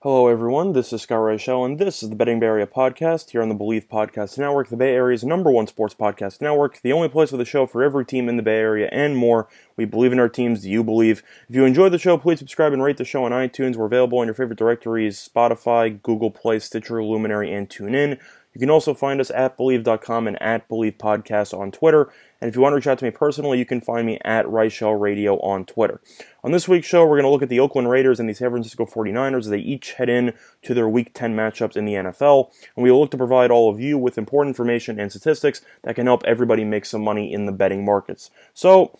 Hello, everyone. This is Scott Reichel, and this is the Betting Bay Area podcast here on the Bleav Podcast Network, the Bay Area's number one sports podcast network, the only place with a show for every team in the Bay Area and more. We believe in our teams. Do you believe? If you enjoy the show, please subscribe and rate the show on iTunes. We're available on your favorite directories Spotify, Google Play, Stitcher, Luminary, and TuneIn. You can also find us at Bleav.com and at Bleav Podcast on Twitter. And if you want to reach out to me personally, you can find me at Reichel Radio on Twitter. On this week's show, we're going to look at the Oakland Raiders and the San Francisco 49ers as they each head in to their Week 10 matchups in the NFL. And we will look to provide all of you with important information and statistics that can help everybody make some money in the betting markets. So,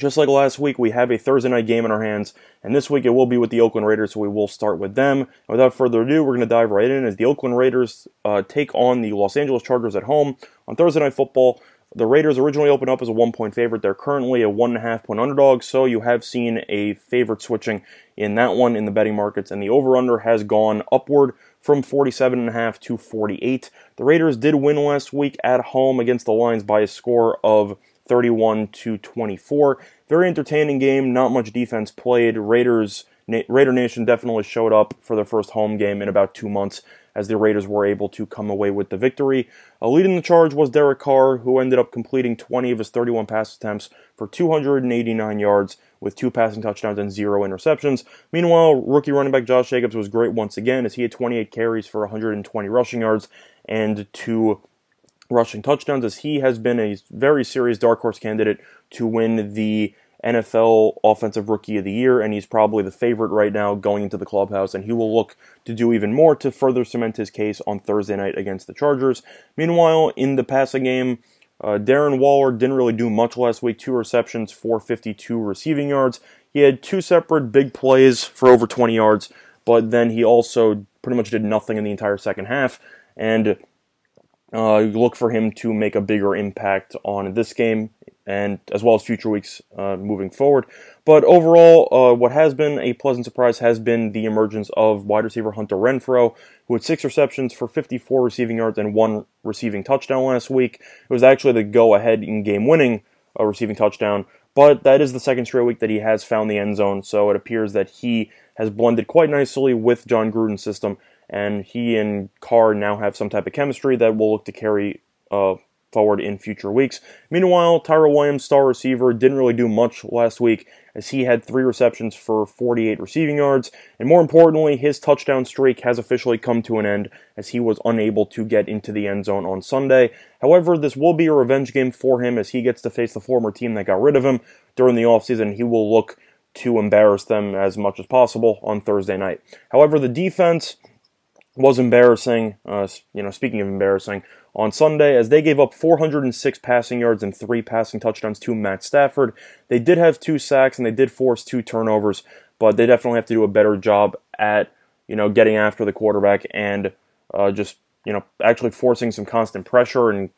just like last week, we have a Thursday night game in our hands, and this week it will be with the Oakland Raiders, so we will start with them. And without further ado, we're going to dive right in as the Oakland Raiders uh, take on the Los Angeles Chargers at home on Thursday Night Football. The Raiders originally opened up as a one point favorite. They're currently a one and a half point underdog, so you have seen a favorite switching in that one in the betting markets, and the over under has gone upward from 47.5 to 48. The Raiders did win last week at home against the Lions by a score of 31 to 24. Very entertaining game, not much defense played. Raiders Raider Nation definitely showed up for their first home game in about two months as the Raiders were able to come away with the victory. Uh, leading the charge was Derek Carr, who ended up completing 20 of his 31 pass attempts for 289 yards with two passing touchdowns and zero interceptions. Meanwhile, rookie running back Josh Jacobs was great once again as he had 28 carries for 120 rushing yards and two rushing touchdowns as he has been a very serious dark horse candidate to win the NFL Offensive Rookie of the Year, and he's probably the favorite right now going into the clubhouse, and he will look to do even more to further cement his case on Thursday night against the Chargers. Meanwhile, in the passing game, uh, Darren Waller didn't really do much last week. Two receptions, 452 receiving yards. He had two separate big plays for over 20 yards, but then he also pretty much did nothing in the entire second half. And uh, look for him to make a bigger impact on this game and as well as future weeks uh, moving forward. But overall, uh, what has been a pleasant surprise has been the emergence of wide receiver Hunter Renfrow, who had six receptions for 54 receiving yards and one receiving touchdown last week. It was actually the go-ahead in game-winning uh, receiving touchdown, but that is the second straight week that he has found the end zone. So it appears that he has blended quite nicely with Jon Gruden's system and he and Carr now have some type of chemistry that will look to carry uh, forward in future weeks. Meanwhile, Tyrell Williams, star receiver, didn't really do much last week as he had three receptions for 48 receiving yards, and more importantly, his touchdown streak has officially come to an end as he was unable to get into the end zone on Sunday. However, this will be a revenge game for him as he gets to face the former team that got rid of him during the offseason. He will look to embarrass them as much as possible on Thursday night. However, the defense was embarrassing. Uh, you know, speaking of embarrassing, on Sunday, as they gave up 406 passing yards and three passing touchdowns to Matt Stafford. They did have two sacks and they did force two turnovers, but they definitely have to do a better job at you know getting after the quarterback and uh, just you know actually forcing some constant pressure and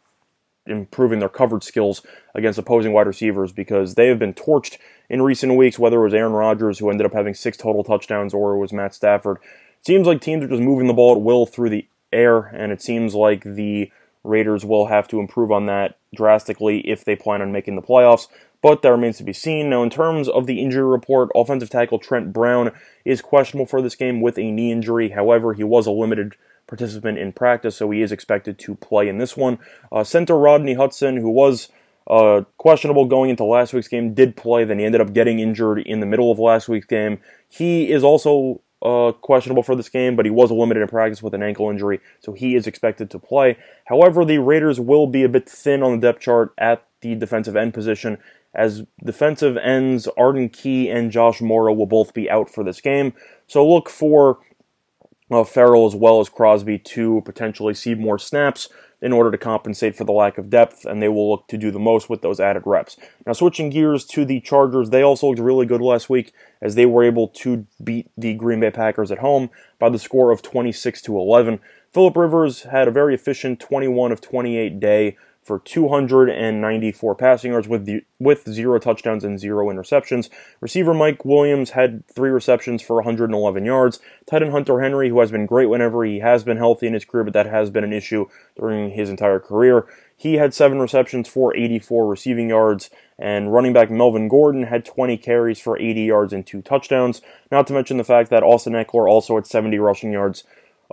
improving their coverage skills against opposing wide receivers because they have been torched in recent weeks, whether it was Aaron Rodgers who ended up having six total touchdowns or it was Matt Stafford it seems like teams are just moving the ball at will through the air, and it seems like the Raiders will have to improve on that drastically if they plan on making the playoffs, but that remains to be seen. Now, in terms of the injury report, offensive tackle Trent Brown is questionable for this game with a knee injury. However, he was a limited participant in practice, so he is expected to play in this one. Uh, center Rodney Hudson, who was uh, questionable going into last week's game, did play. Then he ended up getting injured in the middle of last week's game. He is also uh, questionable for this game, but he was limited in practice with an ankle injury, so he is expected to play. However, the Raiders will be a bit thin on the depth chart at the defensive end position, as defensive ends Arden Key and Josh Mauro will both be out for this game. So look for uh, Ferrell as well as Crosby to potentially see more snaps in order to compensate for the lack of depth, and they will look to do the most with those added reps. Now, switching gears to the Chargers, they also looked really good last week as they were able to beat the Green Bay Packers at home by the score of 26 to 11. Philip Rivers had a very efficient 21 of 28 day for 294 passing yards with the, with zero touchdowns and zero interceptions. Receiver Mike Williams had three receptions for 111 yards. Tight end Hunter Henry, who has been great whenever he has been healthy in his career, but that has been an issue during his entire career. He had seven receptions for 84 receiving yards, and running back Melvin Gordon had 20 carries for 80 yards and two touchdowns. Not to mention the fact that Austin Ekeler also had 70 rushing yards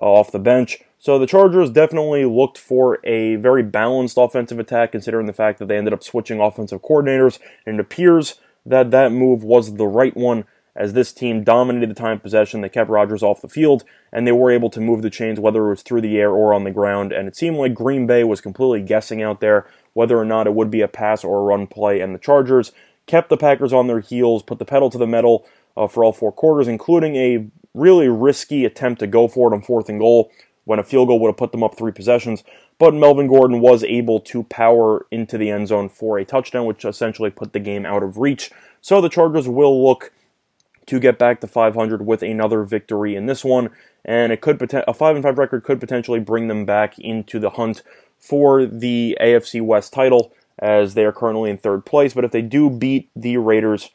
off the bench. So the Chargers definitely looked for a very balanced offensive attack, considering the fact that they ended up switching offensive coordinators, and it appears that that move was the right one. As this team dominated the time possession, they kept Rodgers off the field, and they were able to move the chains, whether it was through the air or on the ground. And it seemed like Green Bay was completely guessing out there whether or not it would be a pass or a run play. And the Chargers kept the Packers on their heels, put the pedal to the metal uh, for all four quarters, including a really risky attempt to go for it on fourth and goal when a field goal would have put them up three possessions. But Melvin Gordon was able to power into the end zone for a touchdown, which essentially put the game out of reach. So the Chargers will look to get back to 500 with another victory in this one, and it could a five and five record could potentially bring them back into the hunt for the AFC West title, as they are currently in third place. But if they do beat the Raiders,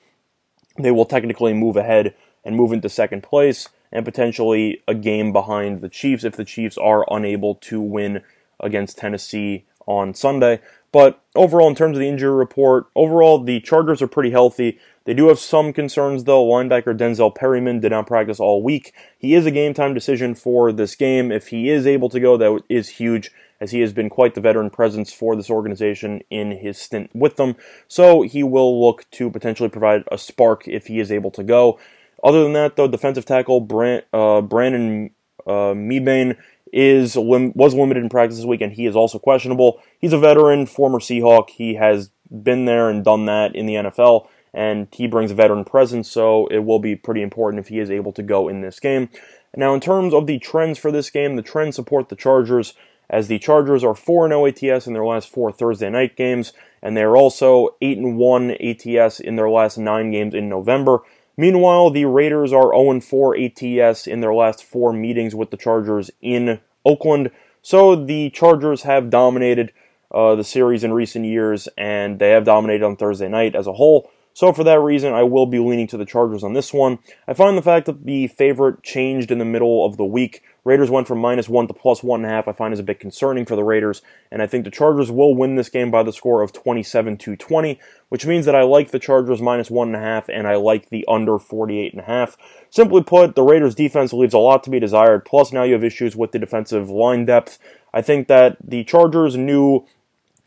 they will technically move ahead and move into second place and potentially a game behind the Chiefs if the Chiefs are unable to win against Tennessee on Sunday. But overall, in terms of the injury report, overall, the Chargers are pretty healthy. They do have some concerns, though. Linebacker Denzel Perryman did not practice all week. He is a game time decision for this game. If he is able to go, that is huge, as he has been quite the veteran presence for this organization in his stint with them. So he will look to potentially provide a spark if he is able to go. Other than that, though, defensive tackle Brand, uh, Brandon uh, Mebane is lim- was limited in practice this week, and he is also questionable. He's a veteran, former Seahawk. He has been there and done that in the NFL, and he brings a veteran presence, so it will be pretty important if he is able to go in this game. Now, in terms of the trends for this game, the trends support the Chargers, as the Chargers are 4 0 ATS in their last four Thursday night games, and they are also 8 1 ATS in their last nine games in November. Meanwhile, the Raiders are 0 4 ATS in their last four meetings with the Chargers in Oakland. So the Chargers have dominated uh, the series in recent years, and they have dominated on Thursday night as a whole. So for that reason, I will be leaning to the Chargers on this one. I find the fact that the favorite changed in the middle of the week. Raiders went from minus one to plus one and a half. I find is a bit concerning for the Raiders, and I think the Chargers will win this game by the score of 27 to 20, which means that I like the Chargers minus one and a half, and I like the under 48 and a half. Simply put, the Raiders defense leaves a lot to be desired. Plus, now you have issues with the defensive line depth. I think that the Chargers' new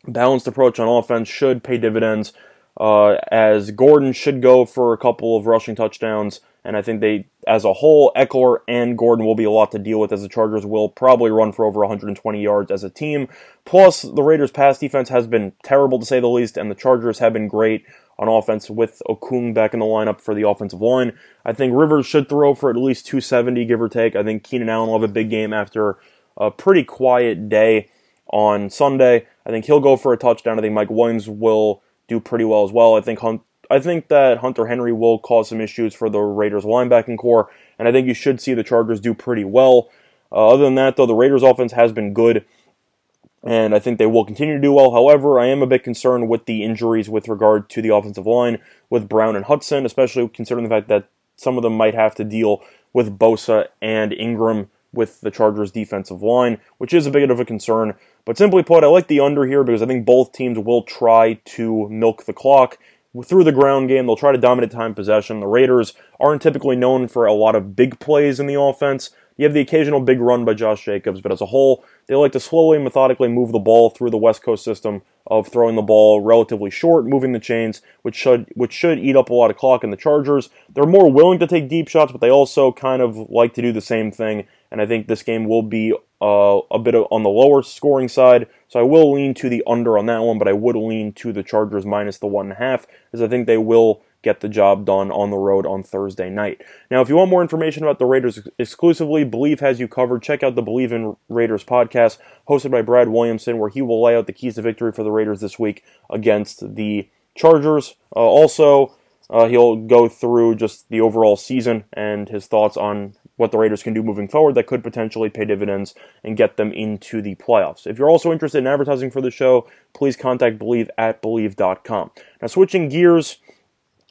balanced approach on offense should pay dividends uh, as Gordon should go for a couple of rushing touchdowns. And I think they, as a whole, Ekeler and Gordon will be a lot to deal with as the Chargers will probably run for over 120 yards as a team. Plus, the Raiders' pass defense has been terrible to say the least, and the Chargers have been great on offense with Okung back in the lineup for the offensive line. I think Rivers should throw for at least 270, give or take. I think Keenan Allen will have a big game after a pretty quiet day on Sunday. I think he'll go for a touchdown. I think Mike Williams will do pretty well as well. I think Hunt, I think that Hunter Henry will cause some issues for the Raiders linebacking corps, and I think you should see the Chargers do pretty well. Uh, other than that, though, the Raiders offense has been good, and I think they will continue to do well. However, I am a bit concerned with the injuries with regard to the offensive line with Brown and Hudson, especially considering the fact that some of them might have to deal with Bosa and Ingram with the Chargers defensive line, which is a bit of a concern. But simply put, I like the under here because I think both teams will try to milk the clock through the ground game. They'll try to dominate time possession. The Raiders aren't typically known for a lot of big plays in the offense. You have the occasional big run by Josh Jacobs, but as a whole, they like to slowly methodically move the ball through the West Coast system of throwing the ball relatively short, moving the chains, which should which should eat up a lot of clock in the Chargers. They're more willing to take deep shots, but they also kind of like to do the same thing. And I think this game will be uh, a bit on the lower scoring side. So I will lean to the under on that one, but I would lean to the Chargers minus the one and a half, as I think they will get the job done on the road on Thursday night. Now, if you want more information about the Raiders exclusively, Bleav has you covered. Check out the Bleav in Raiders podcast hosted by Brad Williamson, where he will lay out the keys to victory for the Raiders this week against the Chargers. Uh, also, uh, he'll go through just the overall season and his thoughts on what the Raiders can do moving forward that could potentially pay dividends and get them into the playoffs. If you're also interested in advertising for the show, please contact Bleav at Bleav.com. Now, switching gears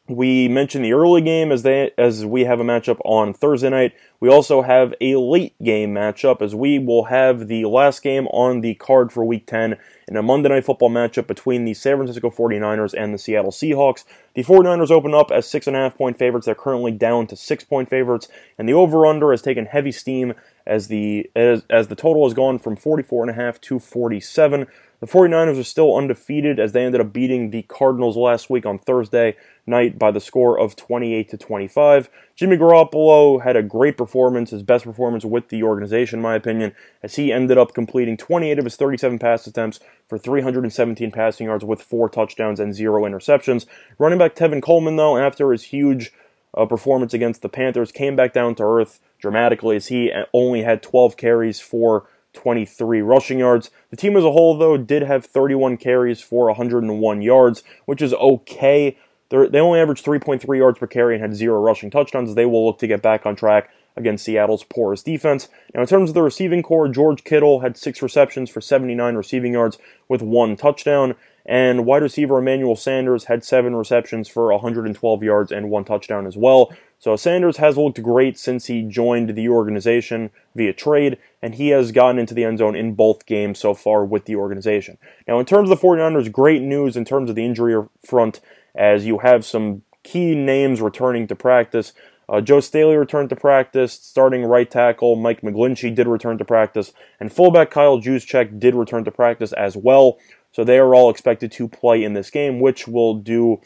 we mentioned the early game as they as we have a matchup on Thursday night. We also have a late game matchup as we will have the last game on the card for week 10 in a Monday night football matchup between the San Francisco 49ers and the Seattle Seahawks. The 49ers open up as six and a half point favorites. They're currently down to six point favorites, and the over under has taken heavy steam as the as, as the total has gone from 44 and a half to 47. The 49ers are still undefeated as they ended up beating the Cardinals last week on Thursday night by the score of 28 to 25. Jimmy Garoppolo had a great performance, his best performance with the organization, in my opinion, as he ended up completing 28 of his 37 pass attempts for 317 passing yards with four touchdowns and zero interceptions. Running back Tevin Coleman, though, after his huge uh, performance against the Panthers, came back down to earth dramatically as he only had 12 carries for 23 rushing yards. The team as a whole, though, did have 31 carries for 101 yards, which is okay. They're, they only averaged 3.3 yards per carry and had zero rushing touchdowns. They will look to get back on track against Seattle's porous defense. Now, in terms of the receiving corps, George Kittle had six receptions for 79 receiving yards with one touchdown. And wide receiver Emmanuel Sanders had seven receptions for 112 yards and one touchdown as well. So Sanders has looked great since he joined the organization via trade, and he has gotten into the end zone in both games so far with the organization. Now, in terms of the 49ers, great news in terms of the injury front, as you have some key names returning to practice. Uh, Joe Staley returned to practice. Starting right tackle Mike McGlinchey did return to practice, and fullback Kyle Juszczyk did return to practice as well. So they are all expected to play in this game, which will do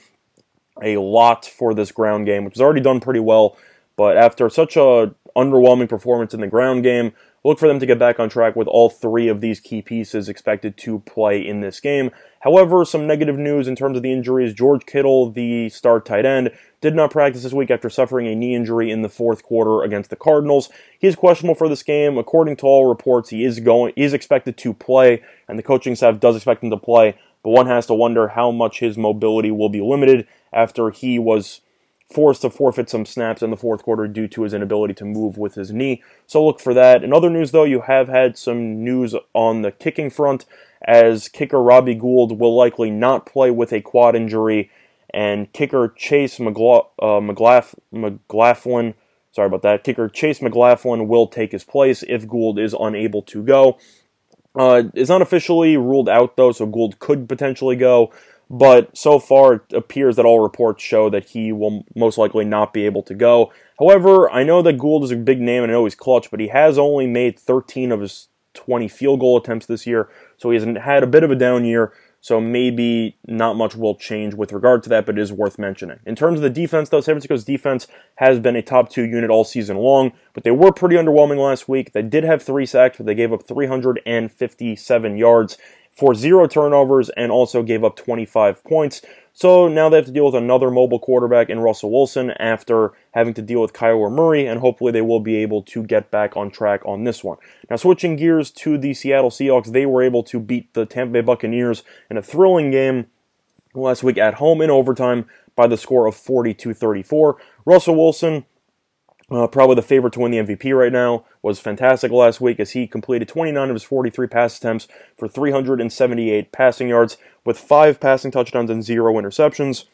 a lot for this ground game, which has already done pretty well. But after such a underwhelming performance in the ground game, look for them to get back on track with all three of these key pieces expected to play in this game. However, some negative news in terms of the injuries. George Kittle, the star tight end, did not practice this week after suffering a knee injury in the fourth quarter against the Cardinals. He is questionable for this game. According to all reports, he is going he is expected to play, and the coaching staff does expect him to play, but one has to wonder how much his mobility will be limited after he was forced to forfeit some snaps in the fourth quarter due to his inability to move with his knee. So look for that. In other news, though, you have had some news on the kicking front, as kicker Robbie Gould will likely not play with a quad injury, and kicker Chase McGla- uh, McGlaughlin, McGlaughlin, sorry about that, kicker Chase McLaughlin will take his place if Gould is unable to go. Uh, it's not officially ruled out though, so Gould could potentially go. But so far, it appears that all reports show that he will most likely not be able to go. However, I know that Gould is a big name and I know he's clutch, but he has only made 13 of his 20 field goal attempts this year, so he hasn't had a bit of a down year. So maybe not much will change with regard to that, but it is worth mentioning. In terms of the defense, though, San Francisco's defense has been a top two unit all season long, but they were pretty underwhelming last week. They did have three sacks, but they gave up 357 yards for zero turnovers and also gave up 25 points. So now they have to deal with another mobile quarterback in Russell Wilson after having to deal with Kyler Murray, and hopefully they will be able to get back on track on this one. Now, switching gears to the Seattle Seahawks, they were able to beat the Tampa Bay Buccaneers in a thrilling game last week at home in overtime by the score of 42 34. Russell Wilson uh, probably the favorite to win the MVP right now, was fantastic last week as he completed 29 of his 43 pass attempts for 378 passing yards with five passing touchdowns and zero interceptions.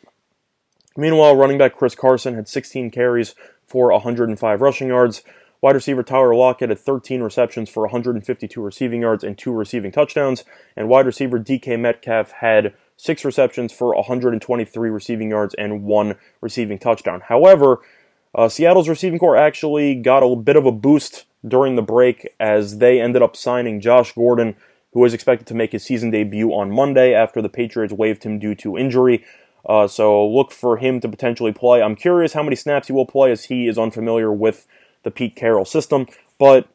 Meanwhile, running back Chris Carson had 16 carries for 105 rushing yards. Wide receiver Tyler Lockett had 13 receptions for 152 receiving yards and two receiving touchdowns. And wide receiver DK Metcalf had six receptions for 123 receiving yards and one receiving touchdown. However, uh, Seattle's receiving corps actually got a bit of a boost during the break as they ended up signing Josh Gordon, who is expected to make his season debut on Monday after the Patriots waived him due to injury. Uh, so look for him to potentially play. I'm curious how many snaps he will play as he is unfamiliar with the Pete Carroll system. But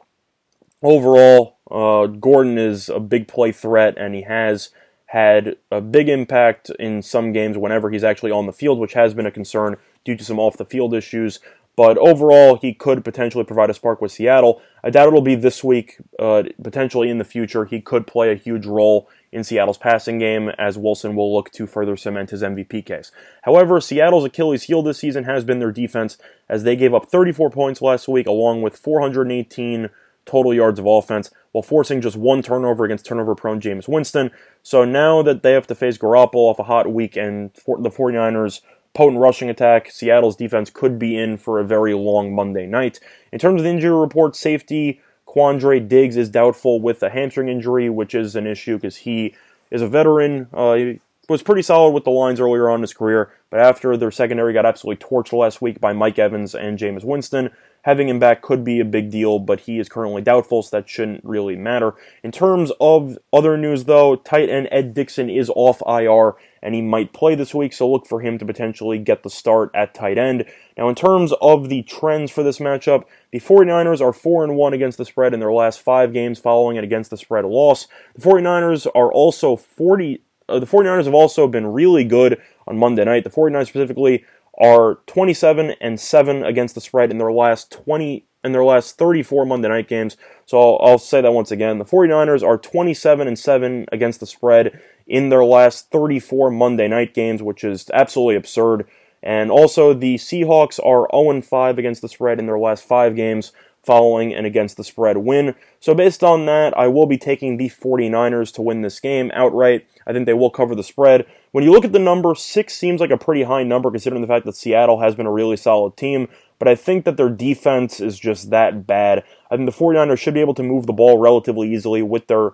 overall, uh, Gordon is a big play threat and he has had a big impact in some games whenever he's actually on the field, which has been a concern due to some off the field issues. But overall, he could potentially provide a spark with Seattle. I doubt it'll be this week. Uh, potentially in the future, he could play a huge role in Seattle's passing game, as Wilson will look to further cement his MVP case. However, Seattle's Achilles heel this season has been their defense, as they gave up 34 points last week, along with 418 total yards of offense, while forcing just one turnover against turnover prone Jameis Winston. So now that they have to face Garoppolo off a hot week and the 49ers potent rushing attack. Seattle's defense could be in for a very long Monday night. In terms of the injury report, safety Quandre Diggs is doubtful with a hamstring injury, which is an issue because he is a veteran. Uh, was pretty solid with the Lions earlier on in his career, but after their secondary got absolutely torched last week by Mike Evans and Jameis Winston, having him back could be a big deal, but he is currently doubtful, so that shouldn't really matter. In terms of other news, though, tight end Ed Dickson is off IR and he might play this week, so look for him to potentially get the start at tight end. Now, in terms of the trends for this matchup, the 49ers are 4 and 1 against the spread in their last 5 games following an against the spread loss. The 49ers are also 40 uh, the 49ers have also been really good on Monday night. The 49ers specifically are 27 and 7 against the spread in their last 20 in their last 34 Monday night games. So I'll, I'll, say that once again. The 49ers are 27 and 7 against the spread in their last 34 Monday night games, which is absolutely absurd. And also, the Seahawks are 0 5 against the spread in their last five games following an against the spread win. So, based on that, I will be taking the 49ers to win this game outright. I think they will cover the spread. When you look at the number, six seems like a pretty high number considering the fact that Seattle has been a really solid team, but I think that their defense is just that bad. I think the 49ers should be able to move the ball relatively easily with their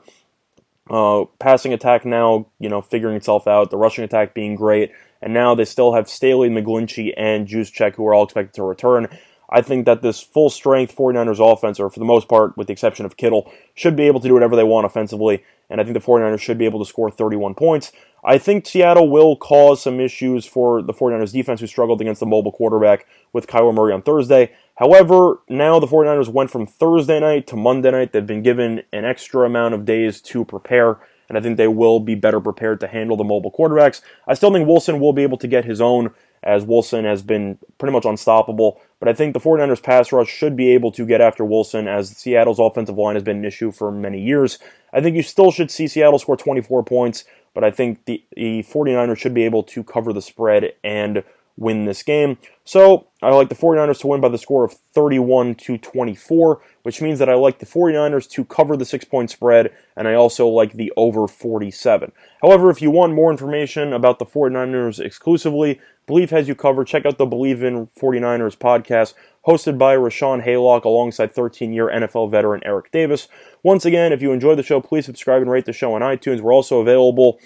uh, passing attack now, you know, figuring itself out, the rushing attack being great, and now they still have Staley, McGlinchey, and Juszczyk, who are all expected to return. I think that this full strength 49ers offense, or for the most part, with the exception of Kittle, should be able to do whatever they want offensively, and I think the 49ers should be able to score 31 points. I think Seattle will cause some issues for the 49ers defense, who struggled against the mobile quarterback with Kyler Murray on Thursday. However, now the 49ers went from Thursday night to Monday night. They've been given an extra amount of days to prepare, and I think they will be better prepared to handle the mobile quarterbacks. I still think Wilson will be able to get his own as Wilson has been pretty much unstoppable. But I think the 49ers pass rush should be able to get after Wilson as Seattle's offensive line has been an issue for many years. I think you still should see Seattle score 24 points, but I think the, the 49ers should be able to cover the spread and win this game. So I like the 49ers to win by the score of 31 to 24, which means that I like the 49ers to cover the six point spread, and I also like the over 47. However, if you want more information about the 49ers exclusively, Bleav has you covered. Check out the Bleav in 49ers podcast, hosted by Rashawn Haylock alongside 13 year NFL veteran Eric Davis. Once again, if you enjoyed the show, please subscribe and rate the show on iTunes. We're also available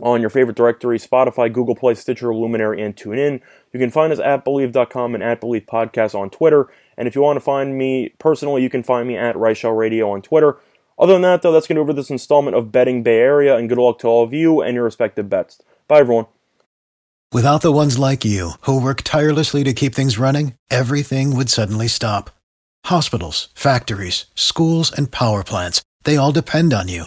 on your favorite directory Spotify, Google Play, Stitcher, Luminary, and TuneIn. You can find us at Bleav.com and at Bleav Podcast on Twitter. And if you want to find me personally, you can find me at Reichel Radio on Twitter. Other than that, though, that's going to over this installment of Betting Bay Area, and good luck to all of you and your respective bets. Bye, everyone. Without the ones like you, who work tirelessly to keep things running, everything would suddenly stop. Hospitals, factories, schools, and power plants, they all depend on you.